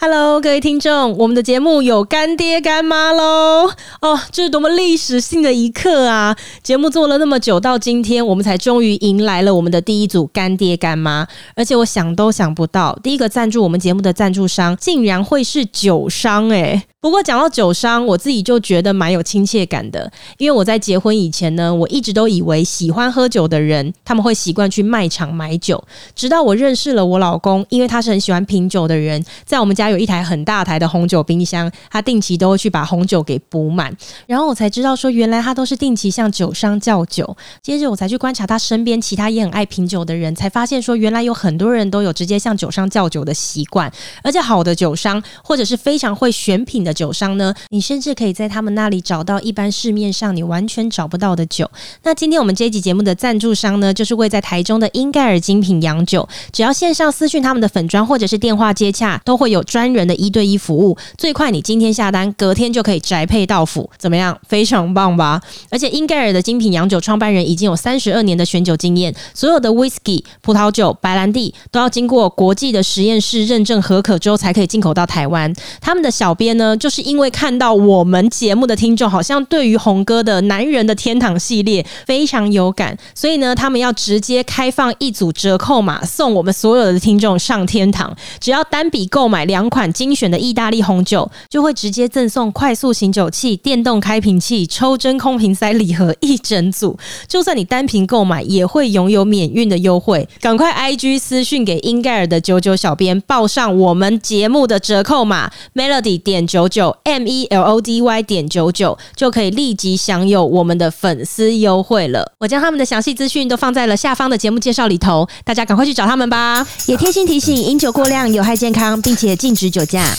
Hello，各位听众，我们的节目有干爹干妈喽！哦，这是多么历史性的一刻啊！节目做了那么久，到今天我们才终于迎来了我们的第一组干爹干妈，而且我想都想不到，第一个赞助我们节目的赞助商竟然会是酒商诶。不过讲到酒商，我自己就觉得蛮有亲切感的，因为我在结婚以前呢，我一直都以为喜欢喝酒的人他们会习惯去卖场买酒，直到我认识了我老公，因为他是很喜欢品酒的人，在我们家有一台很大台的红酒冰箱，他定期都会去把红酒给补满，然后我才知道说，原来他都是定期向酒商叫酒。接着我才去观察他身边其他也很爱品酒的人，才发现说，原来有很多人都有直接向酒商叫酒的习惯，而且好的酒商或者是非常会选品的。的酒商呢，你甚至可以在他们那里找到一般市面上你完全找不到的酒。那今天我们这一集节目的赞助商呢，就是位在台中的英盖尔精品洋酒。只要线上私讯他们的粉砖或者是电话接洽，都会有专人的一对一服务。最快你今天下单，隔天就可以宅配到府，怎么样？非常棒吧？而且英盖尔的精品洋酒创办人已经有三十二年的选酒经验，所有的 whisky、葡萄酒、白兰地都要经过国际的实验室认证合可之后才可以进口到台湾。他们的小编呢，就是因为看到我们节目的听众好像对于红哥的男人的天堂系列非常有感，所以呢，他们要直接开放一组折扣码送我们所有的听众上天堂。只要单笔购买两款精选的意大利红酒，就会直接赠送快速醒酒器、电动开瓶器、抽真空瓶塞礼盒一整组。就算你单瓶购买，也会拥有免运的优惠。赶快 IG 私讯给英盖尔的九九小编，报上我们节目的折扣码 Melody 点九。九 M E L O D Y 点九九就可以立即享有我们的粉丝优惠了。我将他们的详细资讯都放在了下方的节目介绍里头，大家赶快去找他们吧。也贴心提醒：饮酒过量有害健康，并且禁止酒驾。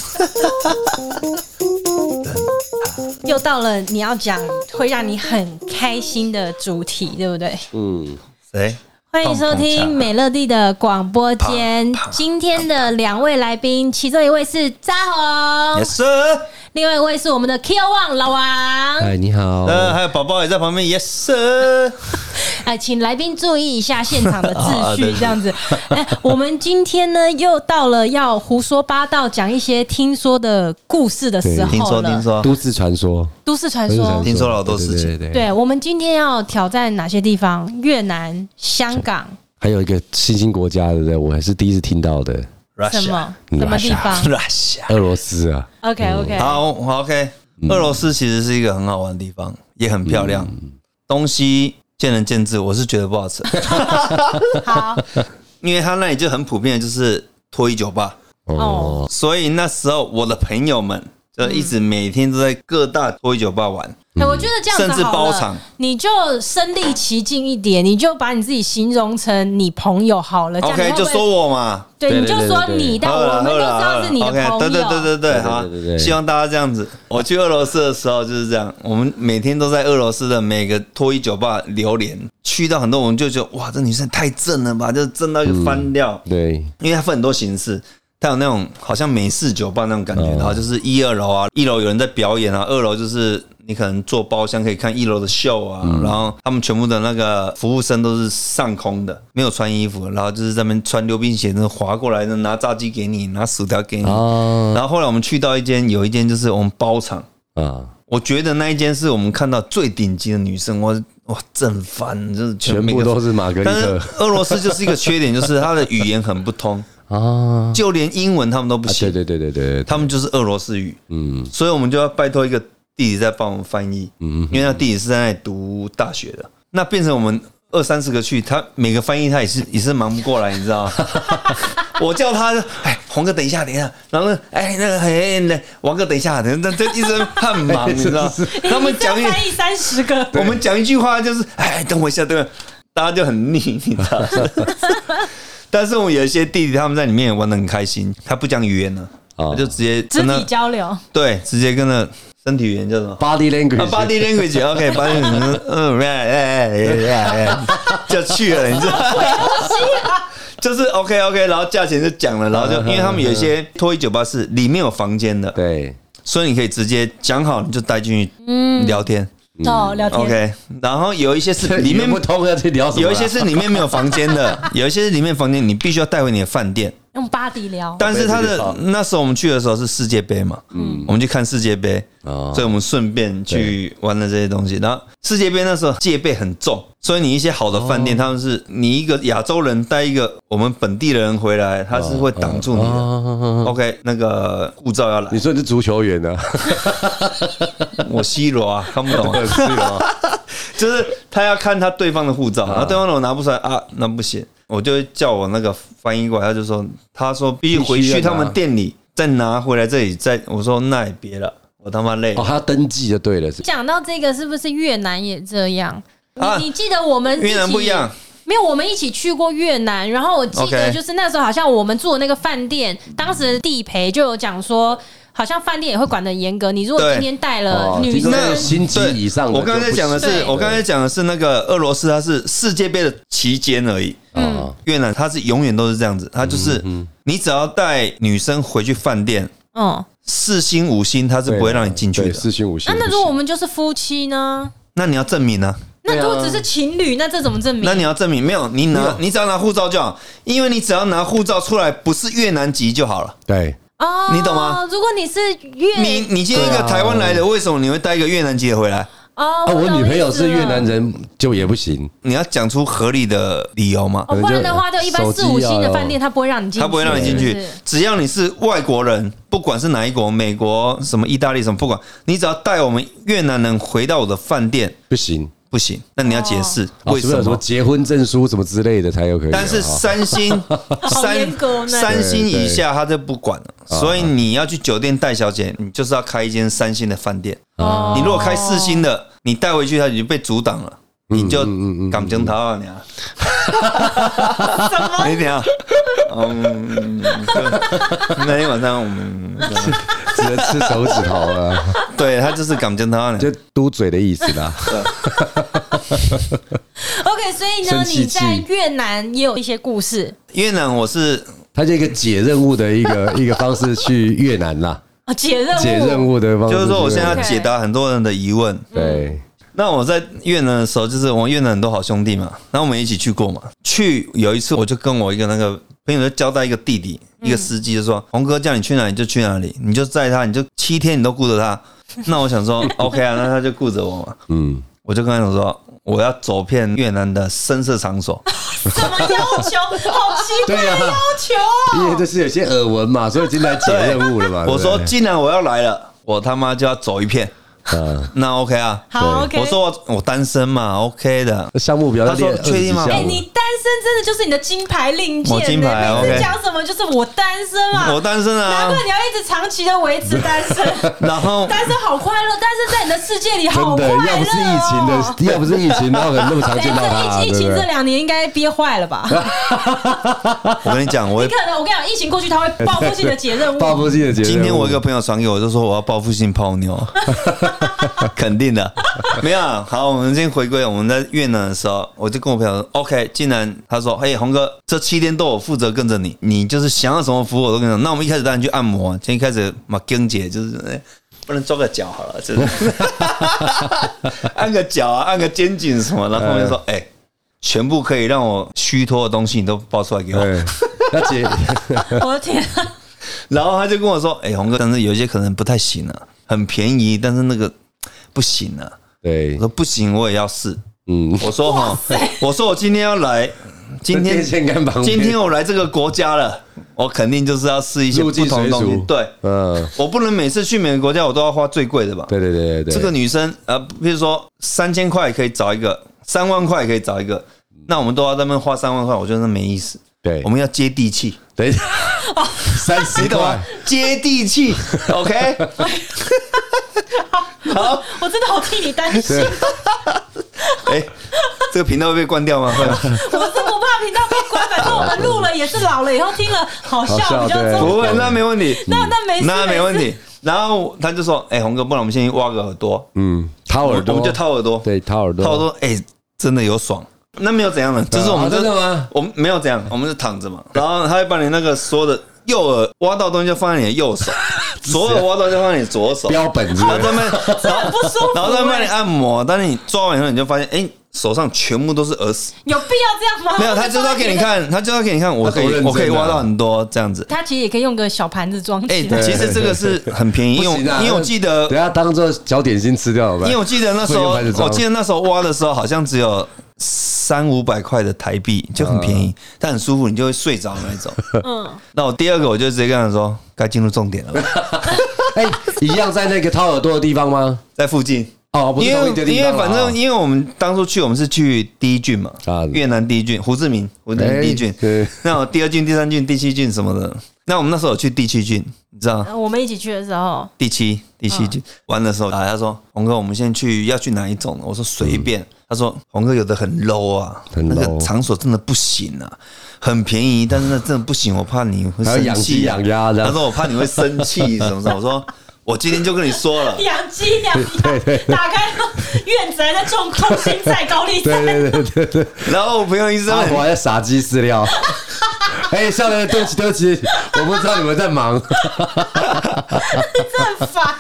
又到了你要讲会让你很开心的主题，对不对？嗯，谁？欢迎收听美乐蒂的广播间。今天的两位来宾，其中一位是扎红，Yes sir。另外一位是我们的 Q 王老王，嗨，你好。呃，还有宝宝也在旁边，Yes sir。哎，请来宾注意一下现场的秩序，这样子。哎，我们今天呢又到了要胡说八道、讲一些听说的故事的时候了。听说，听说，都市传说，都市传说，听说了好多事情。对，对，对，对，我们今天要挑战哪些地方？越南、香港，还有一个新兴国家，对不对？我还是第一次听到的。什么？什么地方 Russia？俄罗斯啊。OK OK，好，OK。俄罗斯其实是一个很好玩的地方，也很漂亮，东西见仁见智。我是觉得不好吃。好，因为他那里就很普遍的就是脱衣酒吧哦，所以那时候我的朋友们就一直每天都在各大脱衣酒吧玩。欸、我觉得这样子甚至包场，你就身临其境一点，你就把你自己形容成你朋友好了。OK，就说我嘛，对，你就说你，但我们都知道是你的朋友。对对对对对，好，希望大家这样子。我去俄罗斯的时候就是这样，我们每天都在俄罗斯的每个脱衣酒吧流连，去到很多我们就觉得哇，这女生太正了吧，就是正到就翻掉。对，因为它分很多形式，它有那种好像美式酒吧那种感觉，然后就是一二楼啊，一楼有人在表演啊，二楼就是。你可能坐包厢可以看一楼的秀啊，然后他们全部的那个服务生都是上空的，没有穿衣服，然后就是在那边穿溜冰鞋，那滑过来，拿炸鸡给你，拿薯条给你。然后后来我们去到一间，有一间就是我们包场啊，我觉得那一间是我们看到最顶级的女生，我哇正翻，就是全部都是马格丽特。但是俄罗斯就是一个缺点，就是它的语言很不通啊，就连英文他们都不行。对对对对对，他们就是俄罗斯语。嗯，所以我们就要拜托一个。弟弟在帮我们翻译，嗯，因为他弟弟是在那里读大学的，那变成我们二三十个去，他每个翻译他也是也是忙不过来，你知道吗？我叫他，哎，红哥等一下，等一下，然后哎那个哎那王哥等一下，等等这一直很忙，你知道？他们讲翻译三十个，我们讲一句话就是哎等我一下，对，大家就很腻，你知道？但是我们有一些弟弟他们在里面玩的很开心，他不讲语言了，他就直接肢体交流，对，直接跟那。身体语言叫什么？Body language，Body language，OK，Body language，嗯，哎哎哎哎，就去了，你知道吗？就是 OK OK，然后价钱就讲了，然后就因为他们有一些脱衣酒吧是里面有房间的，对，所以你可以直接讲好，你就带进去聊天，哦，聊天，OK。然后有一些是里面不通要去聊什么，有一些是里面没有房间的，有一些是里面房间你必须要带回你的饭店。用巴迪聊。但是他的那时候我们去的时候是世界杯嘛，嗯，我们去看世界杯，哦所以我们顺便去玩了这些东西。然后世界杯那时候戒备很重，所以你一些好的饭店，他们是你一个亚洲人带一个我们本地的人回来，他是会挡住你的。OK，那个护照要来你，说你是足球员呢？我 C 罗啊，看不懂啊。是吗？就是他要看他对方的护照，然后对方如果拿不出来啊，那不行，我就叫我那个翻译过来，他就说，他说必须回去他们店里再拿回来这里再，我说那也别了，我他妈累哦，他登记就对了，是。讲到这个，是不是越南也这样？啊。你你记得我们越南不一样。没有，我们一起去过越南，然后我记得就是那时候好像我们住的那个饭店，当时的地陪就有讲说，好像饭店也会管得很严格。你如果今天带了哦女生，那个星级以上我刚才讲的是，我刚才讲的是那个俄罗斯，它是世界杯的期间而已。啊，越南它是永远都是这样子，它就是你只要带女生回去饭店，嗯，四星五星，它是不会让你进去的。四星五星那。那如果我们就是夫妻呢？那你要证明啊，那如果只是情侣，那这怎么证明？那你要证明没有，你拿你只要拿护照就好，因为你只要拿护照出来不是越南籍就好了。对，哦你懂吗？如果你是越你你今天一个台湾来的，为什么你会带一个越南籍的回来？哦，啊，我女朋友是越南。人，就也不行。你要讲出合理的理由嘛。哦，不然的话，就一般四五星的饭店，他不会让你进去，他不会让你进去只要你是外国人，不管是哪一国，美国、什么意大利什么，不管你只要带我们越南人回到我的饭店，不行，不行，那你要解释哦为什么？结婚证书什么之类的才有可以？但是哦三星、三三星以下他就不管了，所以你要去酒店带小姐，你就是要开一间三星的饭店。哦你如果开四星的，你带回去他已经被阻挡了，你就嗯感情头啊你啊！你等一下，嗯，那天晚上我们只能吃手指头了，对他就是感情头啊你就嘟嘴的意思啦。OK，所以呢，你在越南也有一些故事越南我是他就一个解任务的一个一个方式去越南啦，啊，解任务，解任务的方式。就是说我现在要解答很多人的疑问。对，那我在越南的时候，就是我越南很多好兄弟嘛，然后我们一起去过嘛。去有一次，我就跟我一个那个朋友就交代一个弟弟，一个司机就说：“红哥叫你去哪里就去哪里，你就载他，你就七天你都顾着他。”那我想说，OK 啊，那他就顾着我嘛。嗯，我就跟他讲说，我要走遍越南的深色场所。什么要求？好奇怪的要求啊！因为这是有些耳闻嘛，所以今天来解任务了嘛。我说，对既然我要来了，我他妈就要走一片。嗯，那 OK 啊，好，OK。我说我我单身嘛，OK 的。项目比较他说确定吗20项哎，你单身真的就是你的金牌令箭呢，我金牌每次 OK 讲什么就是我单身嘛，我单身啊难啊怪，你要一直长期的维持单身。然后 单身好快乐，但是在你的世界里好快，乐、哦。要不是疫情的，要不是疫情，哪有可能那么常哎见到他？这疫疫情？这两年应该憋坏了吧？我跟你讲，我你可能我跟你讲，疫情过去他会报复性的解任务。报复性的解任务。今天我一个朋友传给我，就说我要报复性泡妞，肯定的，没有啊。好，我们先回归，我们在越南的时候，我就跟我朋友说，OK，既然他说，嘿，红哥，这七天都我负责跟着你，你就是想要什么服务我都跟你说。那我们一开始当然去按摩，先一开始嘛，经姐就是。哎不能抓个脚好了，就是 按个脚啊，按个肩颈什么，然后后面说，哎、全部可以让我虚脱的东西，你都报出来给我。对，那姐 我的天、啊！然后他就跟我说：“哎、红哥，但是有一些可能不太行啊，很便宜，但是那个不行啊。”对我，说：“不行，我也要试。”嗯，我说：“哈，我说我今天要来，今天今天我来这个国家了，我肯定就是要试一些不同的东西。对，嗯，我不能每次去每个国家我都要花最贵的吧？对对对对对，这个女生呃，比如说三千块可以找一个，三万块可以找一个，那我们都要在那边花三万块，我觉得那没意思。对我们要接地气。”等一下，三十你懂吗块，？接地气，OK。好，我真的好替你担心，哎，这个频道会被关掉吗？我是不怕频道被关，反正我们录了也是老了以后听了好笑比较重不会，那没问题，那那没事，那没问事。题。然后他就说：“哎，红哥，不然我们先去挖个耳朵，嗯，掏耳朵，我们就掏耳朵，对，掏耳朵，掏耳朵，哎，真的有爽。那没有怎样的，就是我们啊真的吗？我们没有怎样，我们是躺着嘛，然后他会把你那个所有的右耳挖到东西就放在你的右手，左耳挖到就放在你左手，标本是是然后在那，然后 不舒服然后在帮你按摩，但是你抓完以后你就发现，哎，手上全部都是耳屎，有必要这样吗？没有，他就是要给你看，他就要给你看，我可以我可以挖到很多这样子。他其实也可以用个小盘子装哎、起来。其实这个是很便宜，因为因为我记得等下当做小点心吃掉了吧？因为我记得那时候，我记得那时候挖的时候，好像只有三五百块的台币，就很便宜，但很舒服，你就会睡着那一种。嗯，那我第二个，我就直接跟他说，该进入重点了吧，哎，一样在那个掏耳朵的地方吗？在附近。哦，不是因为同一个地因为方啊反正因为我们当初去，我们是去第一郡嘛啊，越南第一郡，胡志明，胡志明第一郡。那我第二郡、第三郡、第七郡什么的，那我们那时候有去第七郡，你知道？我们一起去的时候，第七第七郡玩的时候，啊，他说红哥，我们先去要去哪一种呢？我说随便。他说红哥有的很 low 啊，很那个 low 场所真的不行啊，很便宜，但是那真的不行，我怕你会还要养生气啊。鸡养鸭这样他说我怕你会生气什么什么。我说我今天就跟你说了，养鸡养鸭，打开院子还在种空心菜、高丽菜，对对对对对，然后我朋友一直问阿婆还在撒鸡饲料。哎，笑的对不起对不起，我不知道你们在忙。真很烦。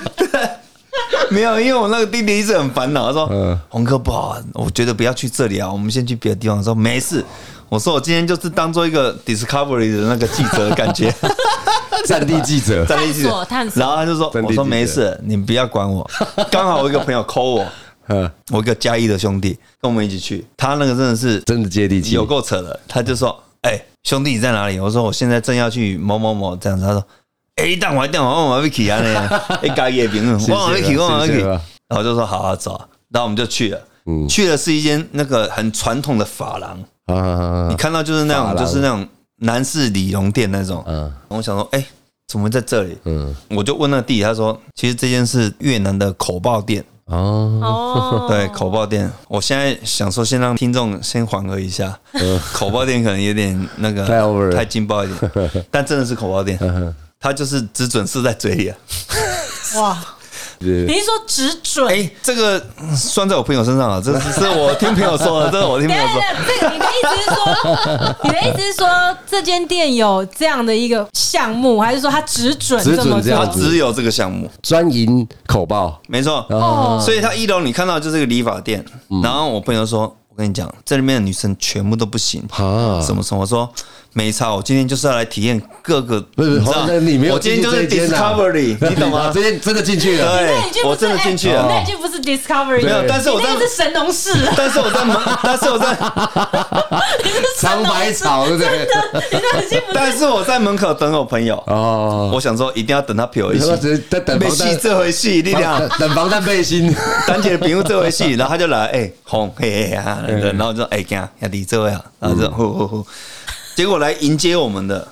没有，因为我那个弟弟一直很烦恼，他说嗯：“红哥不好啊，我觉得不要去这里啊，我们先去别的地方。”我说：“没事。”我说：“我今天就是当做一个 Discovery 的那个记者的感觉，战地记者，战地记者探索然后他就说：“战地记者我说没事，你不要管我。刚好我一个朋友 call 我，嗯，我一个嘉义的兄弟跟我们一起去，他那个真的是真的接地气，有够扯的。他就说：‘哎，兄弟你在哪里？’我说：‘我现在正要去某某某这样子。’他说：‘哎，等我等我，我要去啊那，一 家业评论，我要去，我要去。’然后就说好好走，然后我们就去了。嗯去的是一间那个很传统的发廊，啊你，看到就是那种就是那种男士理容店那种。嗯我想说，哎，怎么会在这里？嗯，我就问那个弟弟，他说，其实这间是越南的口爆店，哦，哦，对，口爆店。我现在想说，先让听众先缓和一下，口爆店可能有点那个太 over 太劲爆一点，但真的是口爆店，它就是只准是在嘴里啊。哇！是你是说只准？哎，这个嗯算在我朋友身上了，这是 是我听朋友说的，这是我听朋友说。这个你的意思是说，你的意思是说，这间店有这样的一个项目，还是说它只准只准这么做这样？它只有这个项目，专营口爆，没错。哦所以它一楼你看到就是个理发店，然后我朋友说：“我跟你讲，这里面的女生全部都不行，啊什么什么。”我说：“没差，我今天就是要来体验各个，不是你知道？那你没有我今天就是 Discovery，你懂吗？直？接真的进去了，对我真的进去哎了那已经不是 Discovery，没有但是我在神农氏，但是我在门，但是我在，你是神长农氏白草，对不对？但是我在门口等我朋友，哦，我想说一定要等他陪我一起。在等没戏这回戏，你俩防等防弹背心，丹姐的朋友这回戏，然后他就来，哎、红嘿嘿啊，然后就说哎，干呀弟这位啊，然后就呼呼呼，结果来迎接我们的，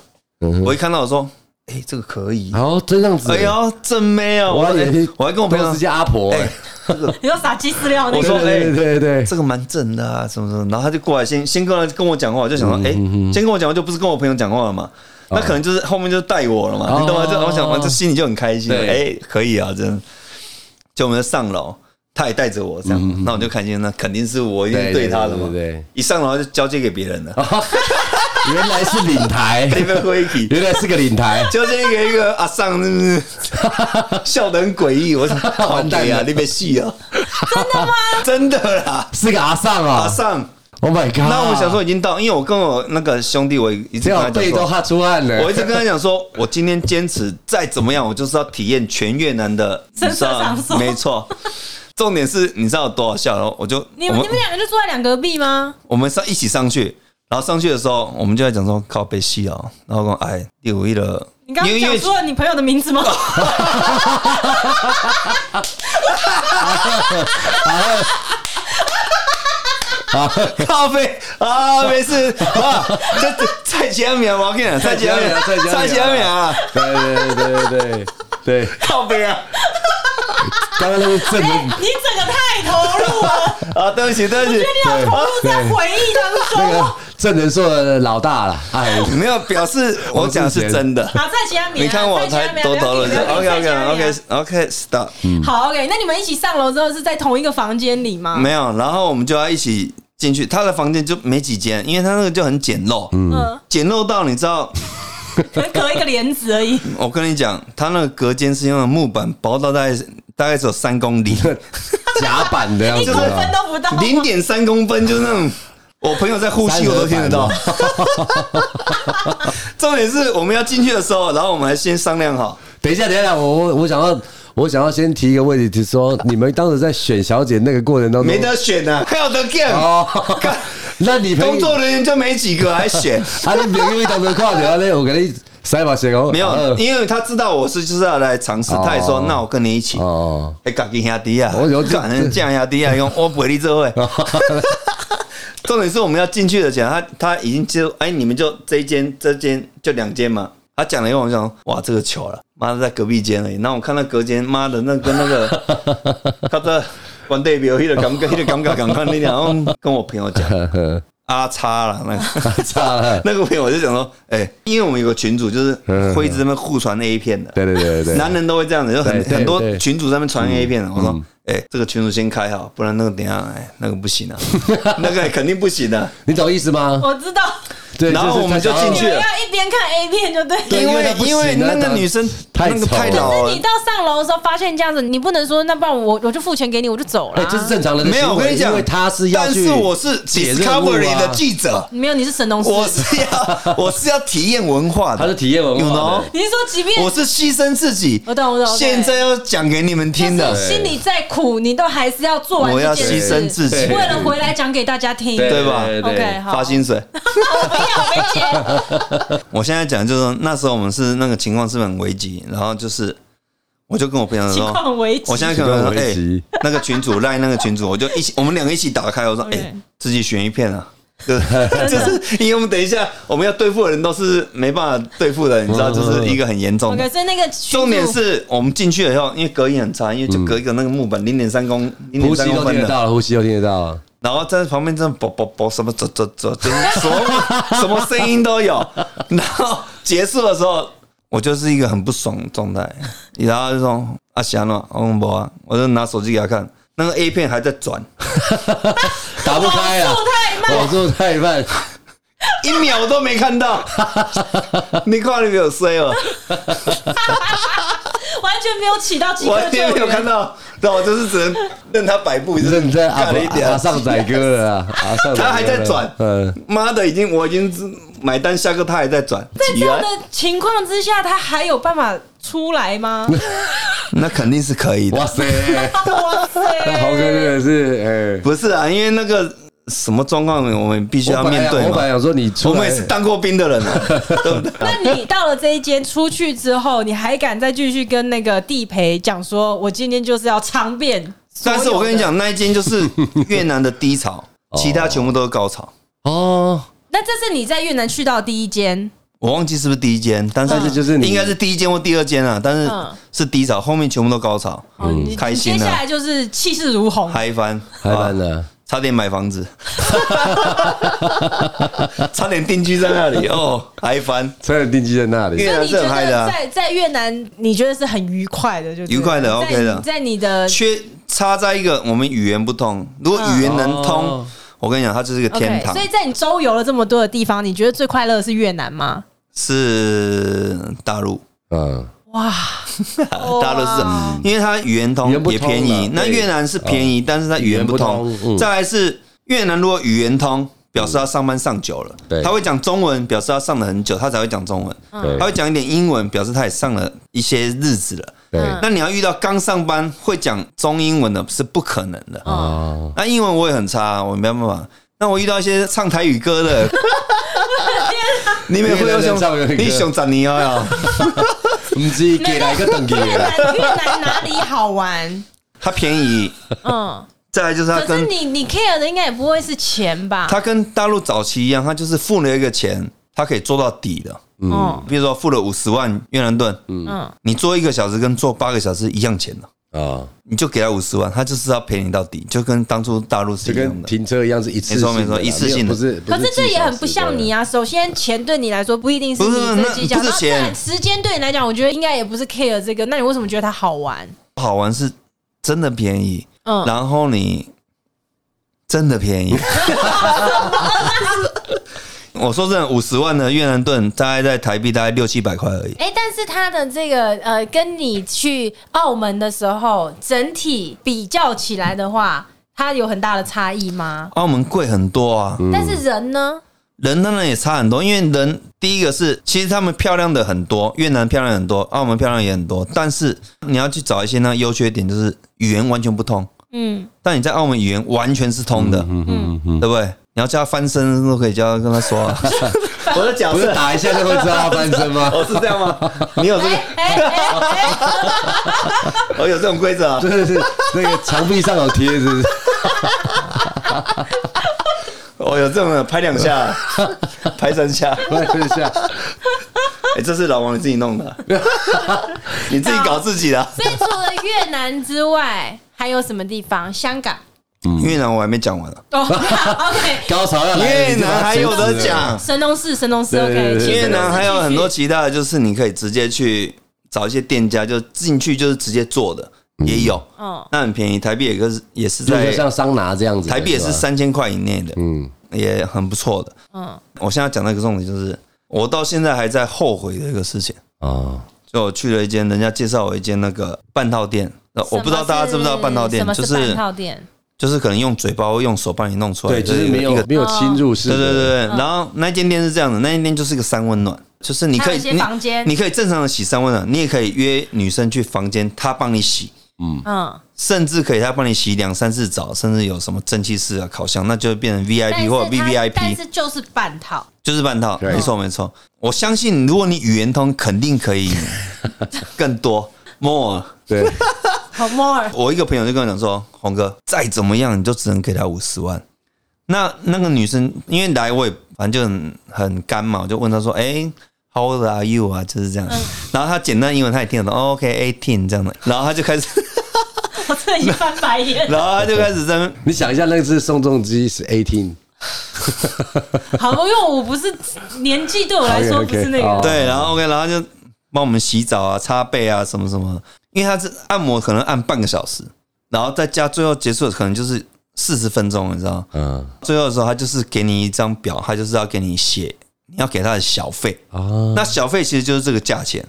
我一看到我说，哎、这个可以，哦，这样子，哎呦，真美啊！我我还我还跟我朋友都是家阿婆，哎哎，你说撒鸡饲料那个。我说，哎对对对对，这个蛮正的啊，什么什么，然后他就过来先先跟跟我讲话，我就想说，哎、先跟我讲话就不是跟我朋友讲话了嘛，那可能就是后面就带我了嘛，哦你懂吗？就我想，我这心里就很开心，对。哎、可以啊，真的。就我们上楼，他也带着我这样，那我就开心，那肯定是我一定是对他的嘛。对对对对，一上楼就交接给别人了，原来是领台，那边会议原来是个领台，交接给一个阿尚，是不是笑得很诡异？我想，完蛋了。啊，你被戏啊，真的吗？真的啦，是个阿尚啊？阿啊尚。，Oh my god！那我想说已经到，因为我跟我那个兄弟，我一直这跟他讲说，样背都哈出汗了，我一直跟他讲说，我今天坚持再怎么样，我就是要体验全越南的，你深知道色没错。重点是，你知道有多好笑？然后我就你们你们两个就坐在两隔壁吗？我们上一起上去，然后上去的时候，我们就在讲说靠背戏哦，然后说哎，第五一的，你刚刚讲出了你朋友的名字吗？靠北啊，没事啊，这这蔡奇安苗，我跟你讲，蔡奇安苗，蔡奇安苗啊，对对对对对，靠北啊。刚刚那个正人，你整个太投入了，啊，对不起，对不起，我觉得你好投入在回忆当中。那个正人说的老大了，哎，没有表示我讲是真的。你看我才多讨论不要，OK 紧 OK 不要紧 OK OK Stop，好，OK，那你们一起上楼之后是在同一个房间里吗？没有，然后我们就要一起进去。他的房间就没几间，因为他那个就很简陋，嗯，简陋到你知道，可能隔一个帘子而已。我跟你讲，他那个隔间是用的木板薄到大概大概只有三公里，甲板的样子一公分啊。都不到。零点三公分，就是那种我朋友在呼吸我都听得到。重点是我们要进去的时候，然后我们还先商量好，等一下，等一下，我我我想要，我想要先提一个问题，就是说你们当时在选小姐那个过程当中，没得选啊，还有得 game，哦。那你朋友工作人员就没几个，还选。啊，你朋友当时看到咧，我给你塞把鞋哦，没有，啊因为他知道我是就是要来尝试，他也说哦那我跟你一起。哦，哎，自己兄弟啊，我有可能这样兄弟啊，用 我陪你做会。重点是我们要进去的前，他他已经就哎，你们就这一间这间就两间嘛。他讲了以后，我想哇，这个巧了，妈的在隔壁间而已。然后我看到隔间，妈的那跟那个他的关代表，一个感觉，那个感觉，感觉那然后跟我朋友讲阿叉了那个。叉了，那个朋友我就想说，哎、因为我们有个群主，就是会一直在那边互传 A 片的，对对对对，男人都会这样子，就很很多群主在那边传 A 片的。我说，哎、这个群主先开好，不然那个等下，哎，那个不行啊，那个肯定不行的、啊。你懂意思吗？我知道，对，然后我们就进去了。要一边看 A 片就对。因为因为那个女生太那个了。老了。可是你，到上楼的时候发现这样子，你不能说那不然我我就付钱给你，我就走了、哎，这是正常人的没有，我跟你讲，因为他是要去但是我是 Discovery 啊。的记者，没有，你是神农氏。我是要 我是要体验文化的，他是体验文化。你是说即便我是牺牲自己，我懂我懂现在要讲给你们听的。就，是心里再苦，你都还是要做完我要这件事，牺牲自己。为了回来讲给大家听。对吧？对对。OK，好，发薪水。我现在讲就是说，那时候我们是那个情况是很危急，然后就是我就跟我朋友情说，况危急。我现在可能说，情况危哎急，那个群主赖那个群主，我就一起，我们两个一起打开，我说哎，自己选一片啊。对，就是因为我们等一下我们要对付的人都是没办法对付的，你知道，就是一个很严重的 OK，。所以那个重点是我们进去了以后，因为隔音很差，因为就隔一个那个木板零点三公零点呼吸都三公分的，听得到了，呼吸都听得到了。然后在旁边这样啵啵啵什么走走走，就是什么 什么声音都有。然后结束的时候，我就是一个很不爽的状态，然后就说阿翔啊，我说没啊，我就拿手机给他看，那个 A 片还在转，打不开啊。网速太，慢。网速太慢，一秒都没看到。你看你没有睡哦，完全没有起到几个完全没有看到，那我就是只能任他摆布，就是认真阿干了一点阿上载歌了 他还在转嗯，妈的，已经我已经是买单下课，他还在转，在这样的情况之下，他还有办法出来吗？那肯定是可以的哇。塞，哇塞！那豪哥真的是，哎，不是啊，因为那个什么状况，我们必须要面对嘛。我本来想说你我们也是当过兵的人啊，对不对？那你到了这一间出去之后，你还敢再继续跟那个地陪讲说，我今天就是要尝遍？但是我跟你讲，，那一间就是越南的低潮，其他全部都是高潮。哦，那这是你在越南去到第一间，我忘记是不是第一间，但是就是你应该是第一间或第二间啊，但是嗯是低潮，后面全部都高潮，嗯，开心啊接下来就是气势如虹，嗨翻，嗨翻了啊差点买房子，差点定居在那里哦，嗨翻。差点定居在那里。越南是很嗨的啊，在在越南，你觉得是很愉快的，就愉快的 OK 的在你的缺差在一个我们语言不通，如果语言能通哦，我跟你讲，它就是一个天堂所。以在你周游了这么多的地方，你觉得最快乐的是越南吗？是大陆，嗯，哇，大陆是，因为它语言通语言不通也便宜了。那对。越南是便宜，但是它语言不语言通不通。嗯。再来是越南，如果语言通，表示他上班上久了，对。他会讲中文，表示他上了很久，他才会讲中文。对。他会讲一点英文，表示他也上了一些日子了。对。嗯。那你要遇到刚上班会讲中英文的，是不可能的。哦，那英文我也很差，我没办法。那我遇到一些唱台语歌的，你们会有越南人唱想台语歌你想十年啊？不是给来一个等级越，南越南哪里好玩？它便宜，嗯，再来就是它可是跟你你 care 的应该也不会是钱吧？它跟大陆早期一样，它就是付了一个钱，它可以做到底的。嗯比如说付了五十万越南盾，嗯，你做一个小时跟做八个小时一样钱的，啊，你就给他五十万，他就是要陪你到底，就跟当初大陆是就跟一样的。停车一样是一次性的，没错没错一次性的不是。可是这也很不像你啊，啊。首先，钱对你来说不一定是不是你这计较，那不是钱时间对你来讲，我觉得应该也不是 care 这个。那你为什么觉得它好玩？好玩是真的便宜，嗯，然后你真的便宜。我说真的，五十万的越南盾大概在台币大概六七百块而已。哎、欸，但是它的这个呃，跟你去澳门的时候整体比较起来的话，它有很大的差异吗？澳门贵很多啊，嗯、但是人呢？人当然也差很多，因为人第一个是，其实他们漂亮的很多，越南漂亮很多，澳门漂亮也很多，但是你要去找一些那个优缺点，就是语言完全不通。嗯，但你在澳门语言完全是通的，嗯嗯嗯，对不对？你要叫他翻身都可以叫他跟他说、啊。我的脚不是打一下就会知道他翻身吗？哦，是这样吗？你有这个？我有这种规则啊？对对对，那个墙壁上有贴着。我有这种的，拍两下，拍三下，拍三下。哎，这是老王你自己弄的，你自己搞自己的。所以除了越南之外，还有什么地方？香港。嗯、越南我还没讲完了。哦，OK，高潮要来。越南还有得讲。神农氏，神农氏，OK。越南还有很多其他的，就是你可以直接去找一些店家，就进去就是直接做的，也有。嗯，那很便宜，台币也是也是在像桑拿这样子，台币也是三千块以内的，嗯，也很不错的。嗯，我现在讲那个重点就是，我到现在还在后悔的一个事情啊，就我去了一间人家介绍我一间那个半套店，我不知道大家知不知道半套店，就是半套店。就是可能用嘴巴或用手帮你弄出来，对，就是没有没有侵入式。对对对对。然后那间店是这样的，那间店就是一个三温暖，就是你可以房间，你可以正常的洗三温暖，你也可以约女生去房间，她帮你洗，嗯嗯，甚至可以她帮你洗两三次澡，甚至有什么蒸汽室啊、烤箱，那就变成 VIP 或者 VVIP。但是就是半套，就是半套，没错没错。我相信如果你语言通，肯定可以 更多 more。对。好 more，我一个朋友就跟我讲说，红哥再怎么样，你就只能给他五十万。那那个女生因为来我也反正就很很干嘛，我就问他说，哎、欸、，How old are you 啊？就是这样。嗯、然后他简单英文他也听得懂，OK，eighteen 这样的。然后他就开始，我这一翻白眼。然后他就开始在，你想一下，那个是宋仲基是 eighteen。好，因为我不是年纪对我来说不是那个。对，然后 OK，然后就帮我们洗澡啊、擦背啊什么什么。因为他是按摩，可能按半个小时，然后再加最后结束的可能就是四十分钟，你知道？嗯。最后的时候，他就是给你一张表，他就是要给你写，你要给他的小费啊。那小费其实就是这个价钱，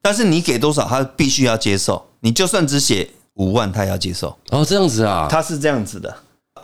但是你给多少，他必须要接受。你就算只写五万，他也要接受。哦，这样子啊？他是这样子的。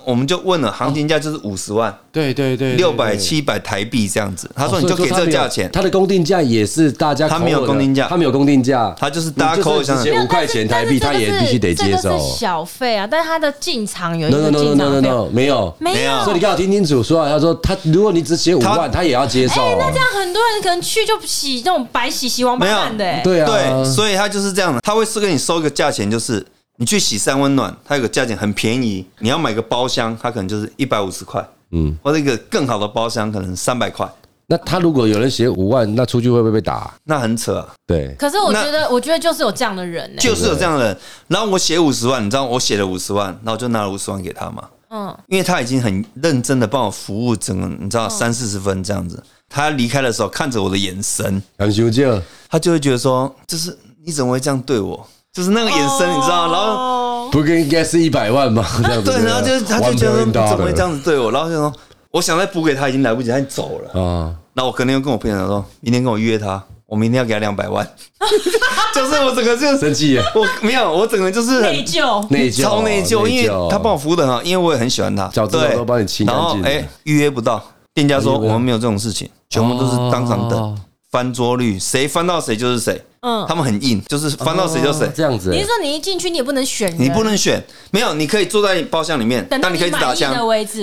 我们就问了，行情价就是五十万，对对对，六百七百台币这样子。他说你就给这个价钱，他的公定价也是大家，他没有公定价，他没有公定价，他就是大家扣一下五块钱台币，他也必须得接受。小费啊。但是他的进场有一个进场费。no no no no no 没有。没有，所以你刚好听清楚说啊，他说他如果你只写五万，他也要接受。哎，那这样很多人可能去就洗那种白洗洗王八蛋的，对啊，对，所以他就是这样的，他会是给你收一个价钱，就是。你去洗三温暖，它有个价钱很便宜。你要买个包厢，它可能就是一百五十块，嗯，或者一个更好的包厢可能三百块。那他如果有人写五万，那出去会不会被打？那很扯啊。对。可是我觉得，我觉得就是有这样的人，就是有这样的人。然后我写五十万，你知道我写了五十万，然后我就拿了五十万给他嘛。嗯。因为他已经很认真的帮我服务整个，你知道三四十分这样子。他离开的时候看着我的眼神，很羞涩，他就会觉得说，就是你怎么会这样对我？就是那个眼神，你知道，然后不应该是一百万吗？这样子，对，然后就他就觉得怎么会这样子对我，然后就说我想再补给他已经来不及，他走了。啊。那我可能又跟我朋友说，明天跟我约他，我明天要给他两百万，就是我整个就生气，我没有，我整个就是内疚，内疚，超内疚，因为他帮我服务的很好，因为我也很喜欢他，对，都帮你清干净。然后哎，预约不到，店家说我们没有这种事情，全部都是当场等。翻桌率，谁翻到谁就是谁。嗯，他们很硬，就是翻到谁就谁。这样子。你是说你一进去你也不能选？你不能选，没有，你可以坐在包厢里面，但你可以一直打枪。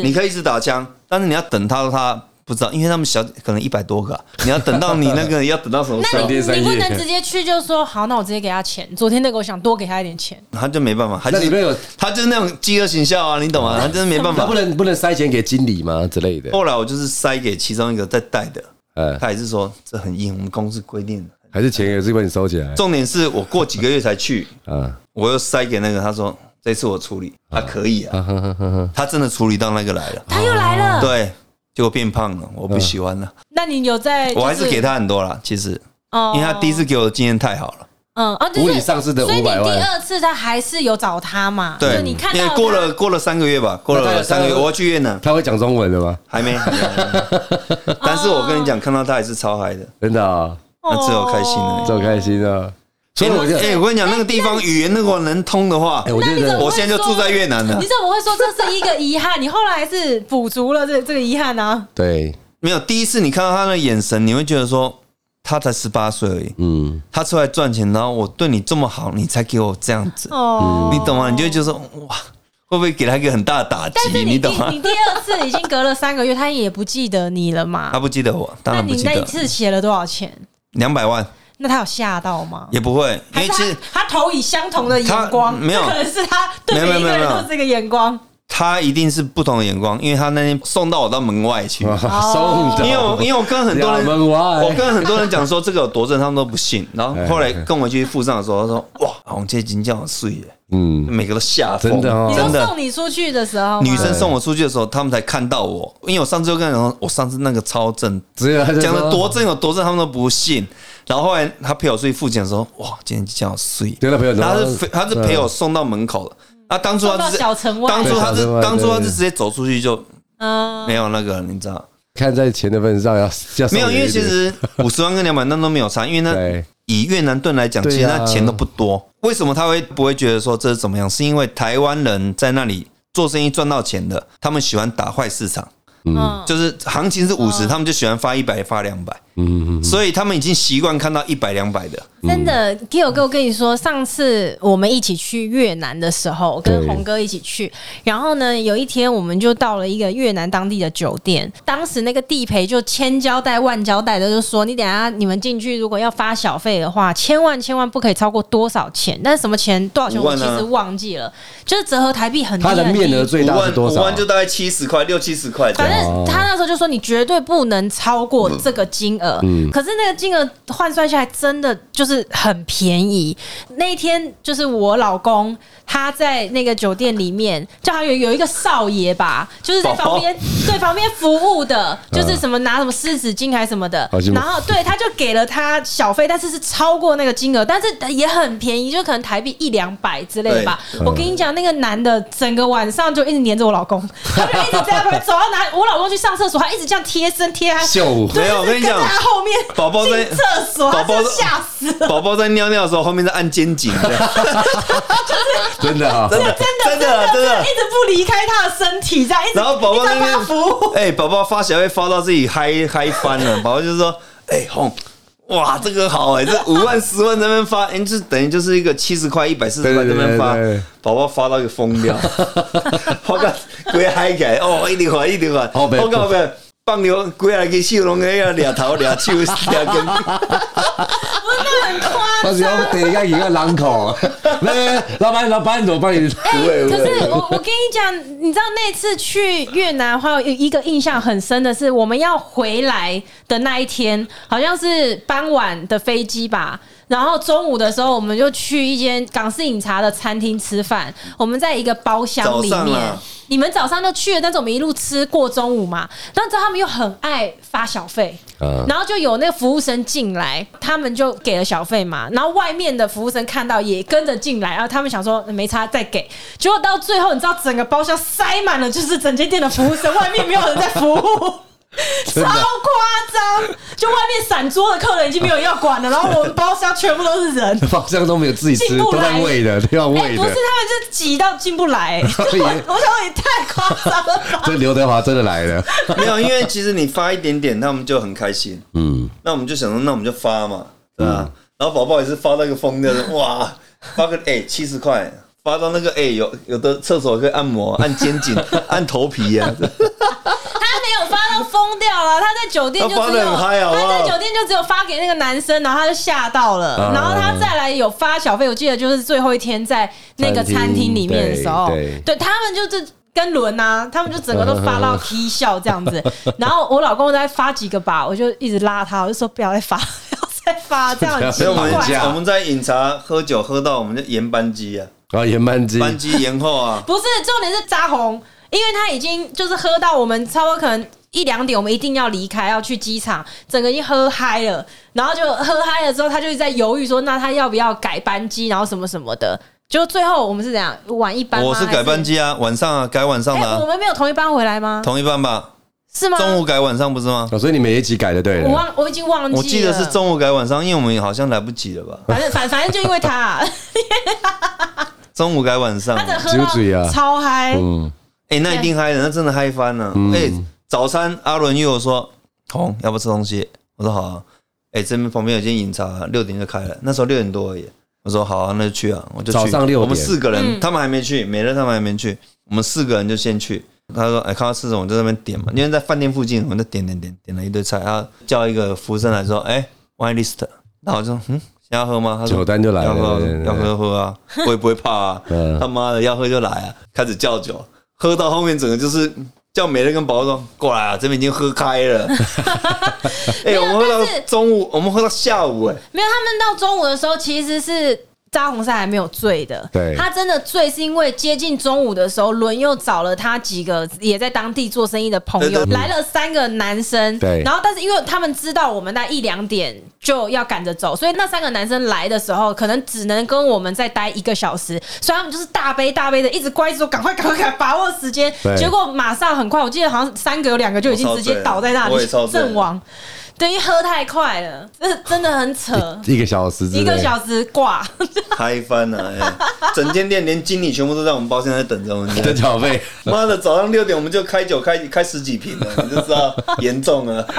你可以一直打枪，但是你要等他，他不知道，因为他们小可能一百多个，你要等到你那个要等到什么时候？你不能直接去就说好，那我直接给他钱。昨天那个我想多给他一点钱，他就没办法。那里面有他就是那种饥饿行销啊，你懂吗？他真的没办法。不能不能塞钱给经理吗之类的？后来我就是塞给其中一个在带的。呃，他也是说这很硬，我们公司规定的，还是钱也是帮你收起来。重点是我过几个月才去，啊，我又塞给那个，他说这次我处理，他可以啊，他真的处理到那个来了，他又来了，对，结果变胖了，我不喜欢了。那你有在？我还是给他很多了，其实，哦，因为他第一次给我的经验太好了，嗯啊，无理上市的所以你五百万。第二次他还是有找他嘛？对你看到因为他过了过了三个月吧，过了三个月，我要去越南，他会讲中文的吗？还没。还没还没但是我跟你讲，看到他还是超嗨的，真的啊，那只有开心了。这么开心了！所以我就哎，我跟你讲，那个地方语言如果能通的话，哎，我觉得我现在就住在越南了 你。怎么会说这是一个遗憾？你后来还是补足了这这个遗憾呢？对，没有第一次你看到他的眼神，你会觉得说他才十八岁而已，嗯，他出来赚钱，然后我对你这么好，你才给我这样子，哦，你懂吗？你就会觉得说哇，会不会给他一个很大的打击？但是你第你懂吗你？第二次已经隔了三个月，他也不记得你了嘛他？不记得我，当那你那一然不记得，次写了多少钱？两百万那他有吓到吗？也不会，因为其实他他投以相同的眼光？他没有可能是他对每一个人都是这个眼光。他一定是不同的眼光，因为他那天送到我到门外去，送的，因为我因为我跟很多人，外我跟很多人讲说这个有多正，他们都不信。然后后来跟我去付账的时候，他说：“哇，红这金这样碎耶！”嗯，每个都吓疯，真的哦真的。送你出去的时候，女生送我出去的时候，他们才看到我，因为我上次就跟他讲说，我上次那个超正，讲的多正有多正，他们都不信。然后后来他陪我出去付钱的时候，哇，今天这样碎，对他朋友他是他是陪我送到门口的。啊，当初他是小城外。当初他是当初他是直接走出去就嗯，没有那个，你知道。看在钱的份上要要没有，因为其实 五十万跟两百万都没有差，因为那以越南盾来讲，其实那钱都不多。为什么他会不会觉得说这是怎么样？是因为台湾人在那里做生意赚到钱的，他们喜欢打坏市场，嗯，就是行情是五十，他们就喜欢发一百发两百，嗯嗯所以他们已经习惯看到一百两百的。真的，Kyo 哥，我跟你说，上次我们一起去越南的时候，跟对红哥一起去，然后呢，有一天我们就到了一个越南当地的酒店，当时那个地陪就千交代万交代的，就说你等下你们进去如果要发小费的话，千万千万不可以超过多少钱，但是什么钱？多少钱？我其实忘记了，就是折合台币很低他的面额最大是多少？五万就大概七十块，六七十块反。正他那时候就说你绝对不能超过这个金额，嗯。可是那个金额换算下来真的就是很便宜。那一天就是我老公他在那个酒店里面，叫他有有一个少爷吧，就是在旁边对旁边服务的，就是什么拿什么湿纸巾还是什么的。然后对他就给了他小费，但是是超过那个金额，但是也很便宜，就可能台币一两百之类的吧。我跟你讲，那个男的整个晚上就一直黏着我老公，他就一直在那边走到哪，我老公去上厕所，他一直这样贴身贴他，秀没有我跟你讲就是后面宝宝在进厕所，他宝宝吓死了。宝宝在尿尿的时候，后面在按肩颈，这样真的啊，真的真的真的一。直不离开他的身体，这样一直然后宝宝在那边服务。哎，宝宝发小会发到自己嗨嗨翻了，宝宝就说：“哎、红，哇，这个好哎、这五万十万在那边发，哎、就等于就是一个七十块、一百四十块在那边发宝宝发到一个疯掉，我讲规嗨起来，哦，一直还一直还，后面我讲后面放牛规下去手拢个俩头俩手俩根，很夸我只要等一下一个狼口，来，老板，老板，怎么帮你。对可是我我跟你讲，你知道那次去越南，还有一个印象很深的是，我们要回来的那一天，好像是傍晚的飞机吧。然后中午的时候，我们就去一间港式饮茶的餐厅吃饭。我们在一个包厢里面啊，你们早上就去了，但是我们一路吃过中午嘛。但知道他们又很爱发小费，嗯然后就有那个服务生进来，他们就给了小费嘛。然后外面的服务生看到也跟着进来，然后他们想说没差再给。结果到最后，你知道整个包厢塞满了，就是整间店的服务生，外面没有人在服务。超夸张！就外面散桌的客人已经没有人要管了，然后我们包厢全部都是人。包厢都没有自己吃，进不来都在喂的，都要哎、喂不是，他们是挤到进不来、就 我 我想说也太夸张了吧！这刘德华真的来了，没有，因为其实你发一点点，他们就很开心。嗯，那我们就想说，那我们就发嘛，对吧？然后宝宝也是发到一个疯掉的，哇，发个哎七十块，发到那个哎、有有的厕所可以按摩、按肩颈、按头皮呀、疯掉了，他在酒店就只有他在酒店就只有发给那个男生，然后他就吓到了，啊。然后他再来有发小费，我记得就是最后一天在那个餐厅里面的时候，对对。他们就是。跟轮啊，他们就整个都发到 K 笑这样子，然后我老公在发几个吧，我就一直拉他，我就说不要再发，不要再发，这样很奇怪。我们在饮茶喝酒喝到我们就延班机啊，然后延班机，班机延后啊，不是，重点是扎红，因为他已经就是喝到我们差不多可能一两点我们一定要离开，要去机场，整个已经喝嗨了，然后就喝嗨了之后，他就在犹豫说，那他要不要改班机，然后什么什么的。就最后我们是怎样晚一班？我是改班机啊，晚上啊，改晚上的、啊欸。我们没有同一班回来吗？同一班吧？是吗？中午改晚上不是吗？哦、所以你们也一起改的对了。我忘，我已经忘记了。我记得是中午改晚上，因为我们好像来不及了吧？反正反反正就因为他、啊，中午改晚上，他的喝到超嗨。嗯，哎、欸，那一定嗨的，那真的嗨翻了。哎、欸，早餐阿伦又说：“红要不吃东西？”我说：“好、啊。”哎，这边旁边有间饮茶，六点就开了。那时候六点多而已。我说好啊，那就去啊，我就去。早上六点，我们四个人，他们还没去，美乐他们还没去，我们四个人就先去。他说：“哎，看到吃什么，我就在那边点嘛，因为在饭店附近，我们就点点点点了一堆菜。他叫一个服务生来说：‘哎，wine list。’然后我就说：‘嗯，先要喝吗？’他说：‘酒单就来了，要喝要喝喝啊，我也不会怕啊。’他妈的，要喝就来啊，开始叫酒，喝到后面整个就是叫美乐跟宝说：‘过来啊，这边已经喝开了。’哎，我们喝到中午，我们喝到下午，哎，没有，他们到中午的时候其实是。扎红赛还没有醉的，对，他真的醉是因为接近中午的时候，伦又找了他几个也在当地做生意的朋友，来了三个男生，对，然后但是因为他们知道我们那一两点就要赶着走，所以那三个男生来的时候，可能只能跟我们再待一个小时，所以他们就是大杯大杯的一直乖说赶快赶快赶快把握时间，结果马上很快，我记得好像三个有两个就已经直接倒在那里阵亡。等于喝太快了，这真的很扯。一个小时，一个小时挂，嗨翻了！整间店连经理全部都在我们包厢在等着我们。等小费，妈的，早上六点我们就开酒开开十几瓶了，你就知道严重了。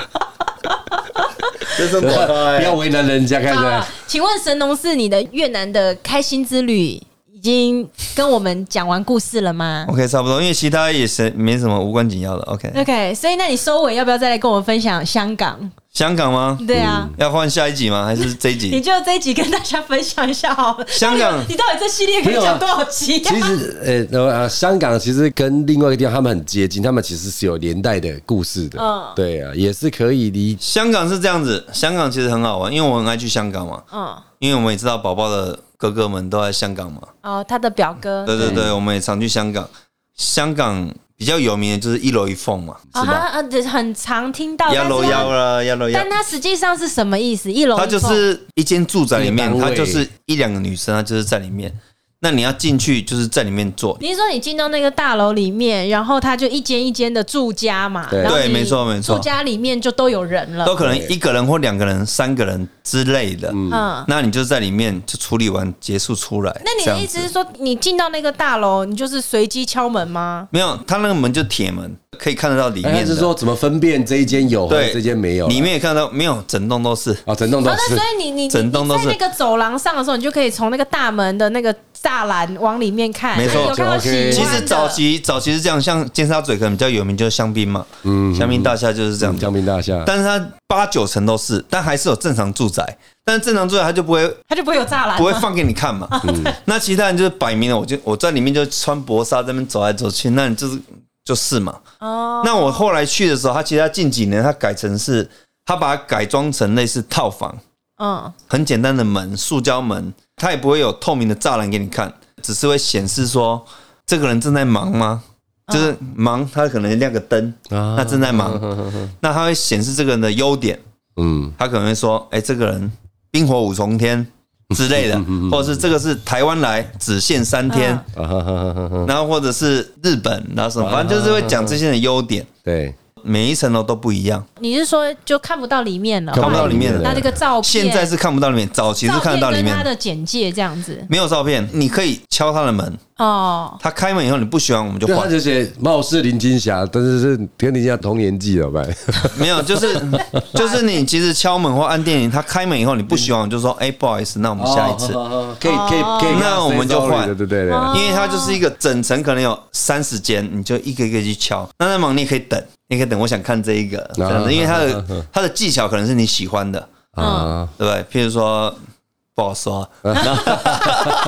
就是不要为难人家，看看。请问神农是，你的越南的开心之旅？已经跟我们讲完故事了吗？OK，差不多，因为其他也是没什么无关紧要的。OK，OK，、okay okay, 所以那你收尾要不要再来跟我们分享香港？香港吗？对啊，要换下一集吗？还是这一集？你就这一集跟大家分享一下好了。香港，你到底这系列可以讲多少集、啊？其实，呃，呃，香港其实跟另外一个地方他们很接近，他们其实是有连带的故事的。嗯，对啊，也是可以理。香港是这样子，香港其实很好玩，因为我很爱去香港嘛。嗯，因为我们也知道宝宝的。哥哥们都在香港嘛？哦，他的表哥。对对对，我们也常去香港。香港比较有名的就是一楼一凤嘛，是吧？啊，很常听到。一楼一啦，一楼一。但它实际上是什么意思？一楼。它就是一间住宅里面，它就是一两个女生，她就是在里面。那你要进去，就是在里面做。你是说你进到那个大楼里面，然后它就一间一间的住家嘛？对，没错没错。住家里面就都有人了，都可能一个人或两个人、三个人之类的。嗯，那你就在里面就处理完结束出来。那你的意思是说，你进到那个大楼，你就是随机敲门吗？没有，他那个门就铁门。可以看得到里面，是说怎么分辨这一间有，对，这间没有？里面也看到没有？整栋都是啊，整栋都是。那所以你你整栋都是在那个走廊上的时候，你就可以从那个大门的那个栅栏往里面看。没错，其实早期早期是这样，像尖沙咀可能比较有名就是香槟嘛，嗯，香槟大厦就是这样，香槟大厦。但是它八九层都是，但还是有正常住宅，但是正常住宅它就不会，它就不会有栅栏，不会放给你看嘛。那其他人就是摆明了，我就我在里面就穿薄纱在那边走来走去，那你就是。就是嘛，哦，那我后来去的时候，他其实他近几年他改成是，他把它改装成类似套房，嗯，很简单的门，塑胶门，他也不会有透明的栅栏给你看，只是会显示说这个人正在忙吗？就是忙，他可能亮个灯，他正在忙，那他会显示这个人的优点，嗯，他可能会说，哎，这个人冰火五重天。之类的，或者是这个是台湾来只限三天，然后或者是日本，然后什么，反正就是会讲这些的优点。对。每一层楼都不一样。你是说就看不到里面了？看不到里面了。那这个照片现在是看不到里面，早期是看得到里面。他的简介这样子，没有照片，你可以敲他的门哦。他开门以后，你不喜欢我们就换。他就写貌似林青霞，但是是跟林青霞同年纪了呗。没有，就是就是你其实敲门或按电铃，他开门以后你不喜欢，我 就说哎不好意思，那我们下一次可以可以可以，那我们就换。对对对，因为它就是一个整层可能有三十间，你就一个一个去敲。那在忙你也可以等。你可以等，我想看这一个这样子，因为他的他的技巧可能是你喜欢的啊，对不对？譬如说不好说，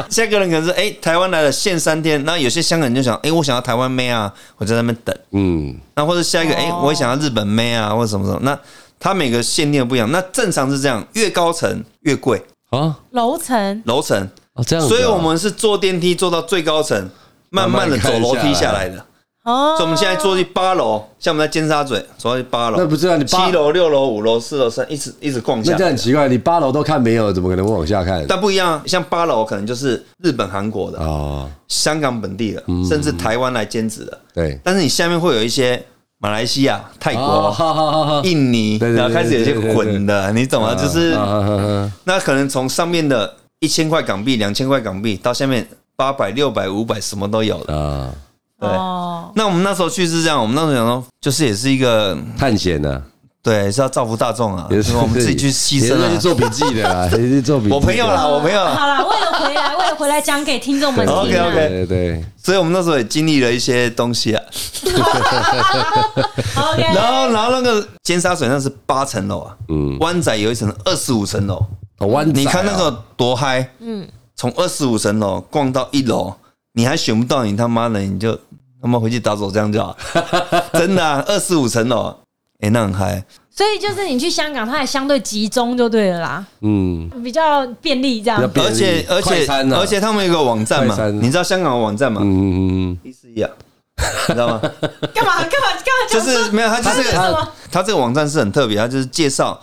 下个人可能是哎，台湾来了限三天，那有些香港人就想哎，我想要台湾妹啊，我在那边等，嗯，那或者下一个哎，我也想要日本妹啊，或者什么什么，那他每个限定的不一样，那正常是这样，越高层越贵。啊，楼层。楼层。哦这样，所以我们是坐电梯坐到最高层，慢慢的走楼梯下来的。哦，所以我们现在坐去八楼，像我们在尖沙咀，坐去八楼，那不是啊你八七楼、六楼、五楼、四楼、三，一直一直逛下。那这样很奇怪，你八楼都看没有，怎么可能会往下看？但不一样，像八楼可能就是日本、韩国的，哦，香港本地的，甚至台湾来兼职的。对，但是你下面会有一些马来西亚、泰哦国、好好好好，印尼，对对对然后开始有些混的，你懂吗？就是啊啊啊啊那可能从上面的一千块港币、两千块港币到下面八百、六百、五百，什么都有的。啊，对，哦，那我们那时候去是这样，我们那时候想说，就是也是一个探险呢，对，是要造福大众啊，也就是我们自己去牺牲啊。去。做笔记的啦，也是做笔记。我朋友啦，我朋友啦。好啦，为了回来，为了回来讲给听众们听啊。OK，OK。对对对，所以我们那时候也经历了一些东西啊。OK，然后，然后那个尖沙咀那是八层楼啊，嗯，湾仔有一层二十五层楼，哦湾仔啊。你看那个多嗨，嗯，从二十五层楼逛到一楼，你还选不到，你他妈的你就他妈回去打手枪就好，真的啊，二十五层哦，哎，那很嗨，所以就是你去香港，它也相对集中就对了啦，嗯，比较便利这样。而且而且啊。而且他们有一个网站嘛你知道香港的网站嘛？嗯嗯嗯，一四一啊，你知道吗？干嘛？干嘛？干嘛？就是没有，他就是？他这个网站是很特别，他就是介绍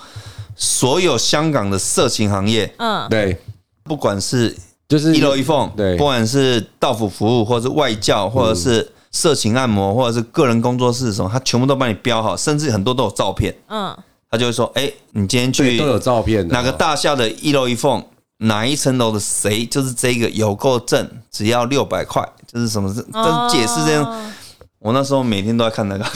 所有香港的色情行业，嗯，对，不管是就是一楼一凤，对。不管是到府服务，或者是外教，或者是色情按摩，或者是个人工作室什么，他全部都帮你标好，甚至很多都有照片。嗯，他就会说：“哎，你今天去都有照片的哪个大厦的一楼一凤，哪一层楼的谁，就是这个有够正，只要六百块，就是什么？但是解释这样。哦我那时候每天都在看那个。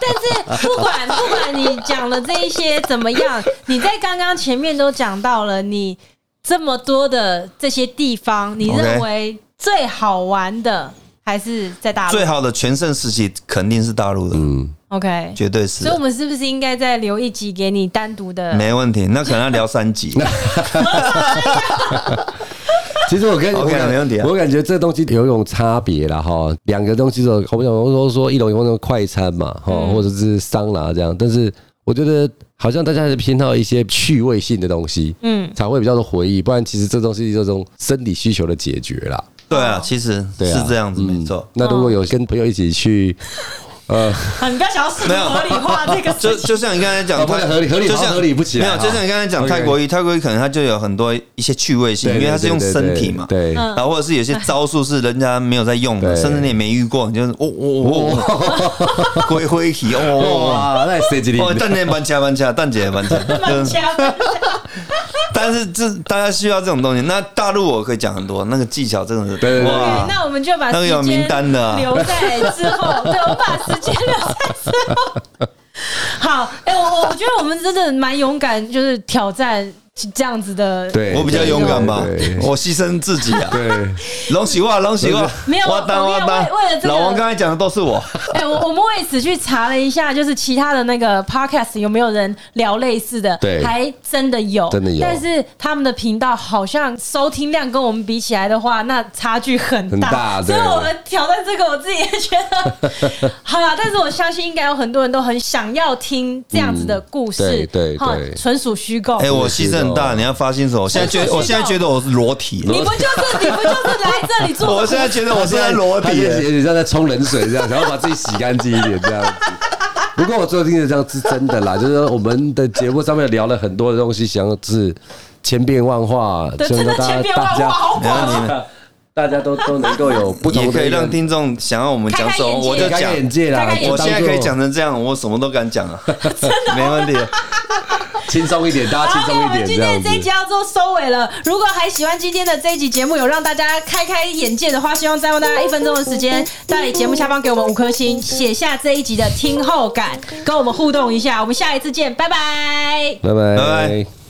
但是不管不管你讲的这一些怎么样，你在刚刚前面都讲到了，你这么多的这些地方，你认为最好玩的还是在大陆？最好的全盛时期肯定是大陆的，嗯，OK，绝对是所以，我们是不是应该再留一集给你单独的？没问题。那可能要聊三集。其实我跟 OK 没问题啊我感觉这东西有一种差别啦哈，两个东西都，我想说说一楼一凤的快餐嘛哈，或者是桑拿这样，但是我觉得好像大家还是偏好一些趣味性的东西，嗯，才会比较多回忆，不然其实这东西这种生理需求的解决啦，对啊，其实对啊，是这样子，没嗯错。那如果有跟朋友一起去，呃，啊，你不要想要试图没有合理化这个就事情。就像你刚才讲，哦不能合理合理就像好像合理不起来没有，就像你刚才讲 OK 泰国浴，泰国浴可能它就有很多一些趣味性，因对为它是用身体嘛，对，对对然后或者是有些 招数是人家没有在用的，对。甚至你也没遇过，你就是哦哦哦，灰灰体哦哦哇，那谁这里哦，蛋姐搬家搬家，蛋姐搬家，就是加但是这大家需要这种东西。那大陆我可以讲很多，那个技巧真的是对对对哇，那我们就把那个有名单的啊留在之后，对，我们把时间留在之后。好，哎、我我我觉得我们真的蛮勇敢，就是挑战这样子的。对我比较勇敢吧我牺牲自己啊。对，龙喜话，龙喜话，没有我当我当为为了这个老王刚才讲的都是我。哎、我我们为此去查了一下，就是其他的那个 podcast 有没有人聊类似的？对还真的有，真的有但是他们的频道好像收听量跟我们比起来的话，那差距很大。所以我们挑战这个，我自己也觉得 好了。但是我相信，应该有很多人都很想要听这样子的故事，嗯对对哈对纯属虚构。哎，我牺牲很大，你要发心什么？我现在觉得，我现在觉得我是裸体。你不就是你不就是来这里做？我现在觉得我是在裸体他现。在有点像在冲冷水这样，想要把自己洗干净一点这样子。不过我最后听的这样是真的啦，就是说我们的节目上面聊了很多的东西，想要是千变万化，真的千变万大家化好然后你们大家都都能够有不同的也可以让听众想要我们讲什么，我就开开眼界啦我现在可以讲成这样，我什么都敢讲啊，没问题。做轻松一点，大家轻好，我们松一点这今天的这一集子。要做收尾了。如果还喜欢今天的这一集节目，有让大家开开眼界的话，希望再用大家一分钟的时间，在节目下方给我们五颗星，写下这一集的听后感，跟我们互动一下。我们下一次见，拜拜。拜拜拜拜